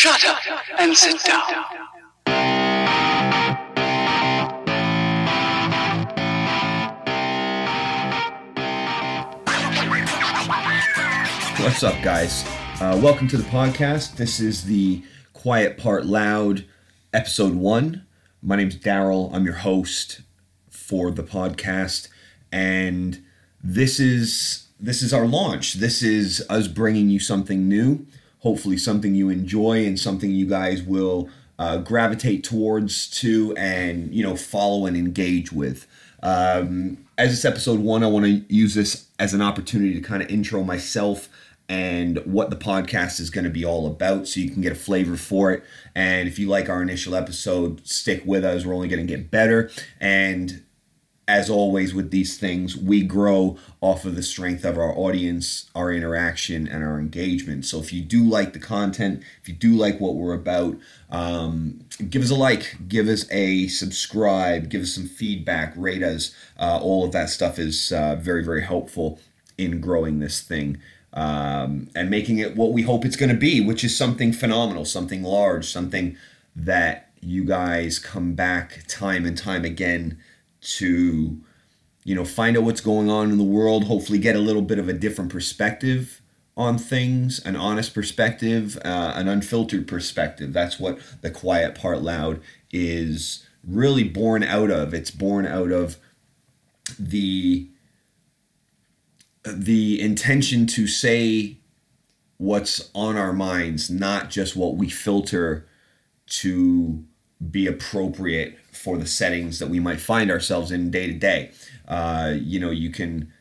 Shut up and sit down. What's up, guys? Uh, welcome to the podcast. This is the Quiet Part Loud, episode one. My name's Daryl. I'm your host for the podcast, and this is this is our launch. This is us bringing you something new. Hopefully, something you enjoy and something you guys will uh, gravitate towards to, and you know, follow and engage with. Um, as this episode one, I want to use this as an opportunity to kind of intro myself and what the podcast is going to be all about so you can get a flavor for it. And if you like our initial episode, stick with us. We're only going to get better. And as always with these things, we grow off of the strength of our audience, our interaction, and our engagement. So if you do like the content, if you do like what we're about, um, give us a like, give us a subscribe, give us some feedback, rate us. Uh, all of that stuff is uh, very, very helpful in growing this thing. Um, and making it what we hope it's going to be, which is something phenomenal, something large, something that you guys come back time and time again to you know find out what's going on in the world hopefully get a little bit of a different perspective on things an honest perspective uh, an unfiltered perspective. That's what the quiet part loud is really born out of. It's born out of the the intention to say what's on our minds not just what we filter to be appropriate for the settings that we might find ourselves in day to day. Uh, you know, you can.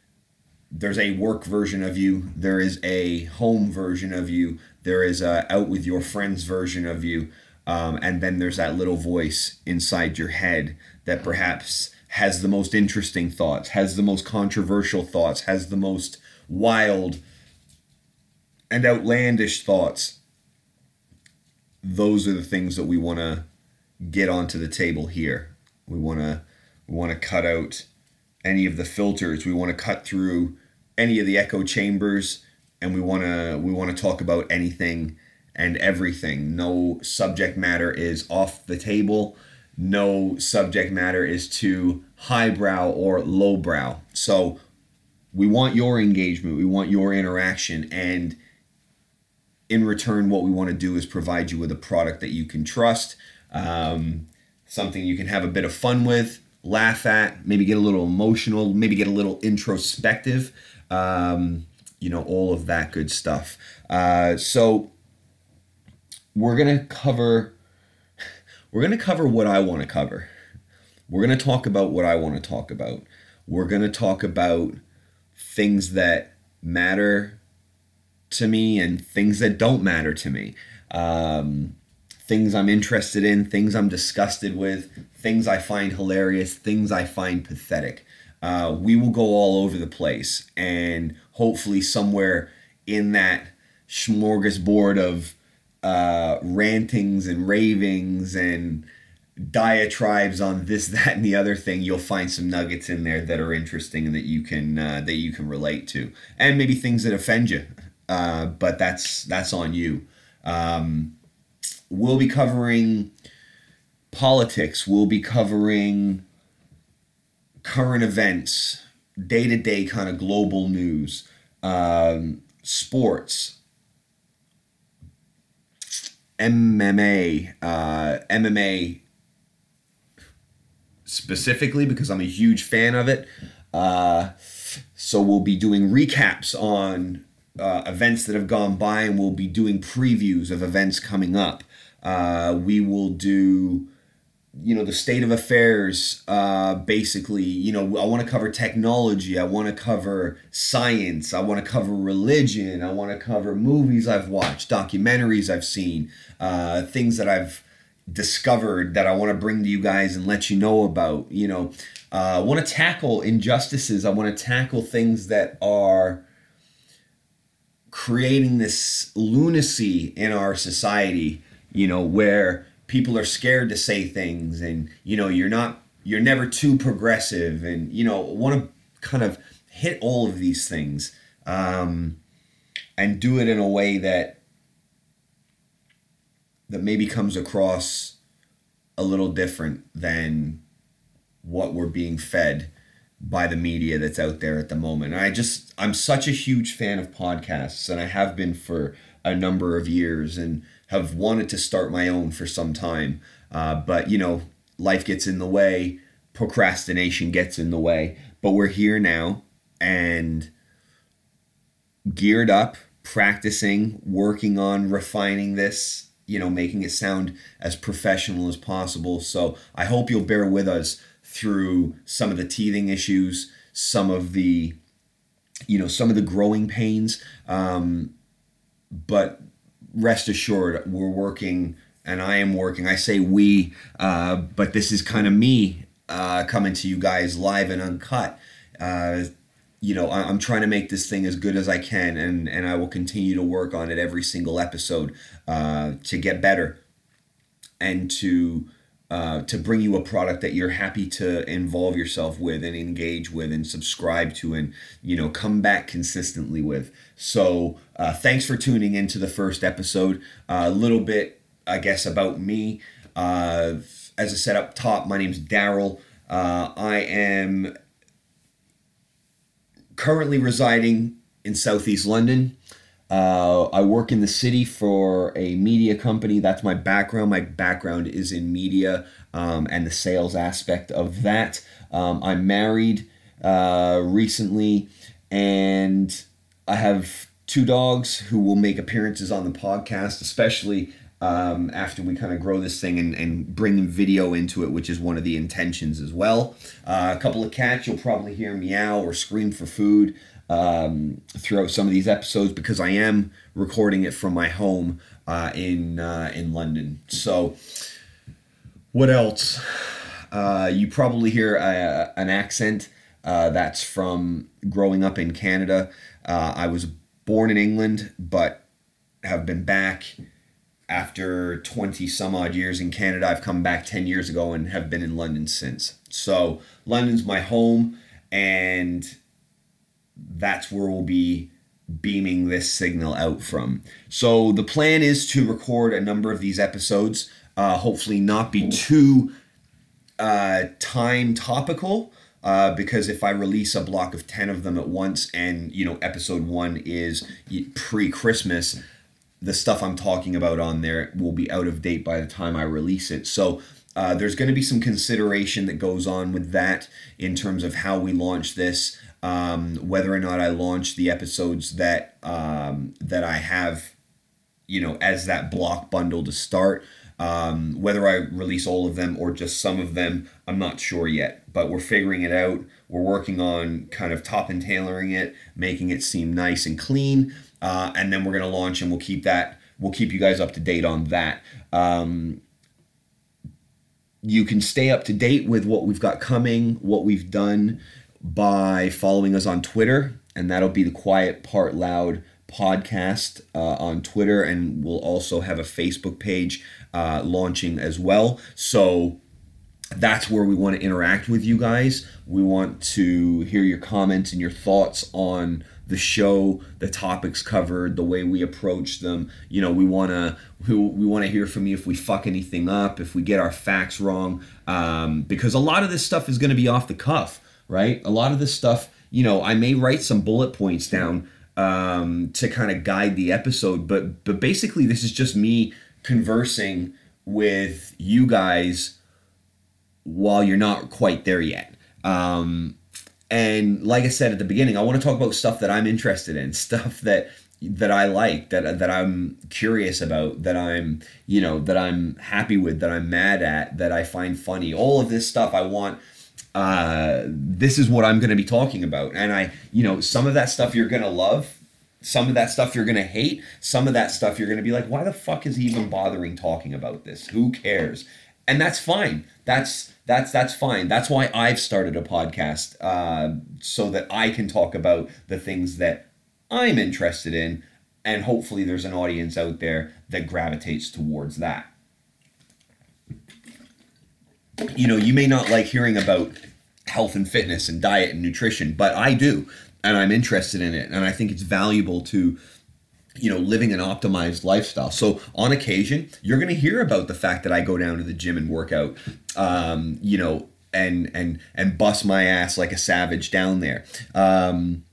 There's a work version of you. There is a home version of you. There is a out with your friends version of you, um, and then there's that little voice inside your head that perhaps has the most interesting thoughts, has the most controversial thoughts, has the most wild and outlandish thoughts. Those are the things that we want to get onto the table here. We want to we want to cut out any of the filters. We want to cut through any of the echo chambers and we want to we want to talk about anything and everything. No subject matter is off the table. No subject matter is too highbrow or lowbrow. So we want your engagement, we want your interaction and in return what we want to do is provide you with a product that you can trust um, something you can have a bit of fun with, laugh at, maybe get a little emotional, maybe get a little introspective, um, you know, all of that good stuff. Uh, so we're gonna cover we're gonna cover what I want to cover. We're gonna talk about what I want to talk about. We're gonna talk about things that matter to me and things that don't matter to me. Um, things I'm interested in, things I'm disgusted with, things I find hilarious, things I find pathetic. Uh, we will go all over the place, and hopefully, somewhere in that smorgasbord of uh, rantings and ravings and diatribes on this, that, and the other thing, you'll find some nuggets in there that are interesting and that you can uh, that you can relate to, and maybe things that offend you. Uh, but that's that's on you. Um, we'll be covering politics, we'll be covering current events, day to day kind of global news, um, sports, MMA, uh, MMA specifically because I'm a huge fan of it. Uh, so we'll be doing recaps on uh, events that have gone by, and we'll be doing previews of events coming up. Uh, we will do, you know, the state of affairs. Uh, basically, you know, I want to cover technology. I want to cover science. I want to cover religion. I want to cover movies I've watched, documentaries I've seen, uh, things that I've discovered that I want to bring to you guys and let you know about. You know, uh, I want to tackle injustices. I want to tackle things that are creating this lunacy in our society you know, where people are scared to say things and, you know, you're not, you're never too progressive and, you know, want to kind of hit all of these things um, and do it in a way that that maybe comes across a little different than what we're being fed by the media that's out there at the moment. And I just I'm such a huge fan of podcasts and I have been for a number of years and have wanted to start my own for some time. Uh, but you know, life gets in the way, procrastination gets in the way. But we're here now and geared up, practicing, working on refining this, you know, making it sound as professional as possible. So I hope you'll bear with us through some of the teething issues, some of the, you know, some of the growing pains. Um, but rest assured, we're working, and I am working. I say we, uh, but this is kind of me uh, coming to you guys live and uncut. Uh, you know, I, am trying to make this thing as good as I can, and and I will continue to work on it every single episode uh, to get better and to uh, to bring you a product that you're happy to involve yourself with and engage with and subscribe to and you know come back consistently with. So uh, thanks for tuning into the first episode. A little bit i guess about me. Uh, as i said up top my name's daryl. Uh, i am currently residing in southeast london uh, I work in the city for a media company. That's my background. My background is in media um, and the sales aspect of that. Um, I'm married uh, recently, and I have two dogs who will make appearances on the podcast, especially um, after we kind of grow this thing and, and bring video into it, which is one of the intentions as well. Uh, a couple of cats, you'll probably hear meow or scream for food um, throughout some of these episodes because I am recording it from my home uh, in uh, in London. So, what else? Uh, you probably hear a, an accent uh, that's from growing up in Canada. Uh, I was born in England, but have been back after 20 some odd years in Canada. I've come back 10 years ago and have been in London since. So, London's my home, and that's where we'll be beaming this signal out from. So the plan is to record a number of these episodes, uh, hopefully not be too uh, time topical. Uh, because if I release a block of 10 of them at once and, you know, episode one is pre Christmas, the stuff I'm talking about on there will be out of date by the time I release it. So uh, there's going to be some consideration that goes on with that in terms of how we launch this um, whether or not I launch the episodes that um, that I have, you know, as that block bundle to start. Um, whether I release all of them or just some of them, I'm not sure yet. But we're figuring it out. We're working on kind of top and tailoring it, making it seem nice and clean, uh, and then we're gonna launch, and we'll keep that. We'll keep you guys up to date on that. Um, you can stay up to date with what we've got coming, what we've done by following us on Twitter, and that'll be the Quiet Part Loud podcast uh, on Twitter, and we'll also have a Facebook page uh, launching as well. So that's where we want to interact with you guys. We want to hear your comments and your thoughts on the show, the topics covered, the way we approach them. You know, we want to we, we want to hear from you if we fuck anything up, if we get our facts wrong, um, because a lot of this stuff is to be off the cuff right? A lot of this stuff, you know, I may write some bullet points down um, to kind of guide the episode, but but basically this is just me conversing with you guys while you're not quite there yet. Um, and like I said at the beginning, I want to talk about stuff that I'm interested in, stuff that that I like, that that I'm curious about, that I'm you know that I'm happy with, that I'm mad at, that I find funny. All of this stuff I want uh, this is what I'm going to be talking about. And I, you know, some of that stuff you're going to love, some of that stuff you're going to hate, some of that stuff you're going to be like, why the fuck is he even bothering talking about this? Who cares? And that's fine. That's that's that's fine. That's why I've started a podcast uh, so that I can talk about the things that I'm interested in, and hopefully there's an audience out there that gravitates towards that you know, you may not like hearing about health and fitness and diet and nutrition, but I do, and I'm interested in it, and I think it's valuable to you know, living an optimized lifestyle. So on occasion, you're going to hear about the fact that I go down to the gym and work out, um, you know, and and and bust my ass like a savage down there. Um,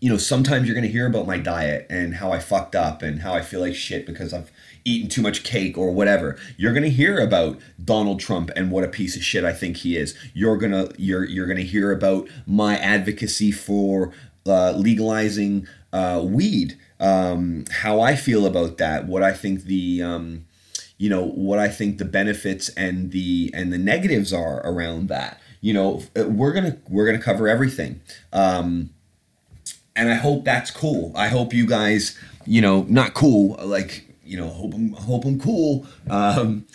you know, sometimes you're going to hear about my diet and how I fucked up and how I feel like shit because I've eaten too much cake or whatever. You're going to hear about Donald Trump and what a piece of shit I think he is. You're going to you're you're going to hear about my advocacy for uh, legalizing uh, weed um, how I feel about that, what I think the um, you know what I think the benefits and the and the negatives are around that. You know, we're gonna we're gonna cover everything, um, and I hope that's cool. I hope you guys, you know, not cool like you know, hope I'm hope I'm cool. Um,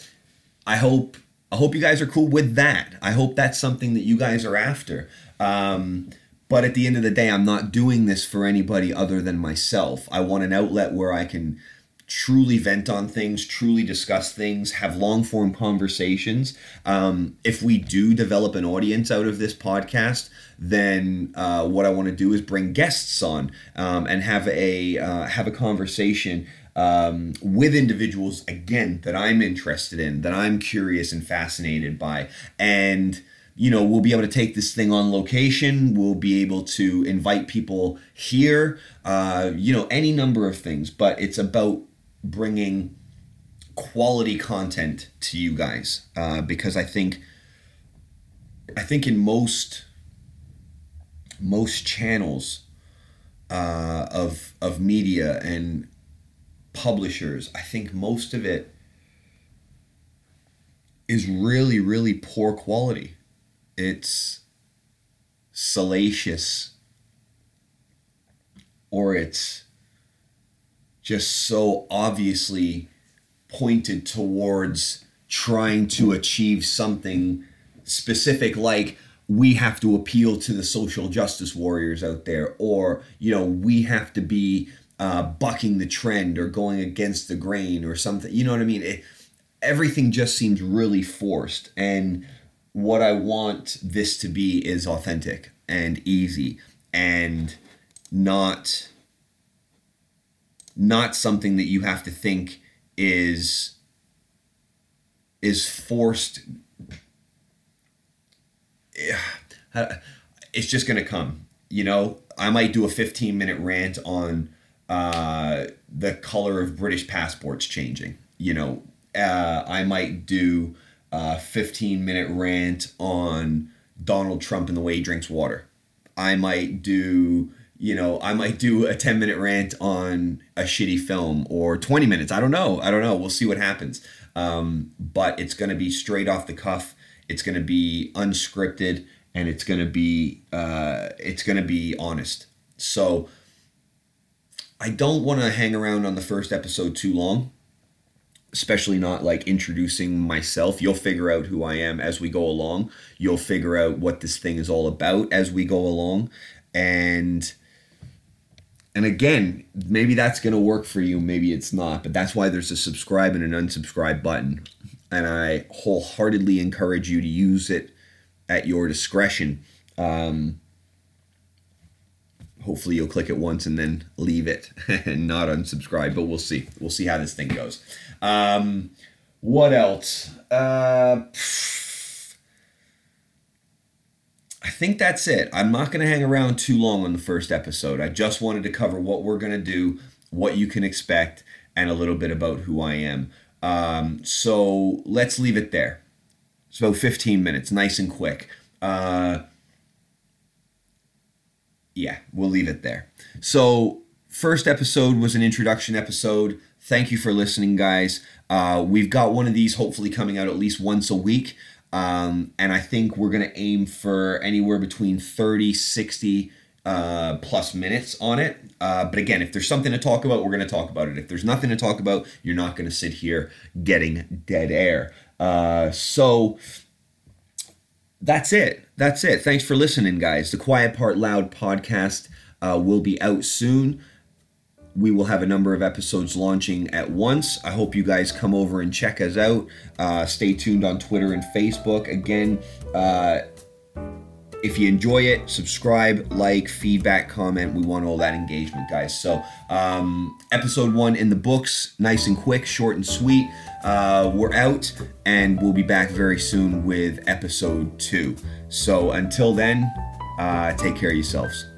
I hope I hope you guys are cool with that. I hope that's something that you guys are after. Um, but at the end of the day, I'm not doing this for anybody other than myself. I want an outlet where I can truly vent on things, truly discuss things, have long form conversations. Um, if we do develop an audience out of this podcast, then uh, what I want to do is bring guests on um, and have a uh, have a conversation um, with individuals again that I'm interested in, that I'm curious and fascinated by, and you know, we'll be able to take this thing on location. We'll be able to invite people here, uh, you know, any number of things. But it's about bringing quality content to you guys uh, because I think, I think in most most channels uh, of of media and publishers, I think most of it is really really poor quality it's salacious or it's just so obviously pointed towards trying to achieve something specific like we have to appeal to the social justice warriors out there or you know we have to be uh, bucking the trend or going against the grain or something you know what i mean? It, everything just seems really forced. And what I want this to be is authentic and easy and not not something that you have to think is is forced. It's just to come you know? I might do a 15 minute rant on uh, the color of british passports changing you know? Uh, i might do uh, 15 minute rant on Donald Trump and the way he drinks water. I might do, you know, I might do a 10 minute rant on a shitty film or 20 minutes. I don't know. I don't know. We'll see what happens. Um, but it's going to be straight off the cuff. It's going to be unscripted and it's going to be, uh, it's going to be honest. So I don't want to hang around on the first episode too long especially not like introducing myself. You'll figure out who I am as we go along. You'll figure out what this thing is all about as we go along. And and again, maybe that's going to work for you, maybe it's not, but that's why there's a subscribe and an unsubscribe button. And I wholeheartedly encourage you to use it at your discretion. Um, hopefully you'll click it once and then leave it and not unsubscribe but we'll see. We'll see how this thing goes. Um, what else? Uh, i think that's it. I'm not going to hang around too long on the first episode. I just wanted to cover what we're going to do what you can expect and a little bit about who i am. Um, so let's leave it there. It's about 15 minutes nice and quick. Uh, yeah, we'll leave it there. So, first episode was an introduction episode. Thank you for listening, guys. Uh, we've got one of these hopefully coming out at least once a week. Um, and I think we're going to aim for anywhere between 30, 60 uh, plus minutes on it. Uh, but again, if there's something to talk about, we're going to talk about it. If there's nothing to talk about, you're not going to sit here getting dead air. Uh, so, that's it. That's it. Thanks for listening, guys. The Quiet Part Loud podcast uh, will be out soon. We will have a number of episodes launching at once. I hope you guys come over and check us out. Uh, stay tuned on Twitter and Facebook. Again, uh, if you enjoy it, subscribe, like, feedback, comment. We want all that engagement, guys. So, um, episode one in the books, nice and quick, short and sweet. Uh, we're out, and we'll be back very soon with episode two. So, until then, uh, take care of yourselves.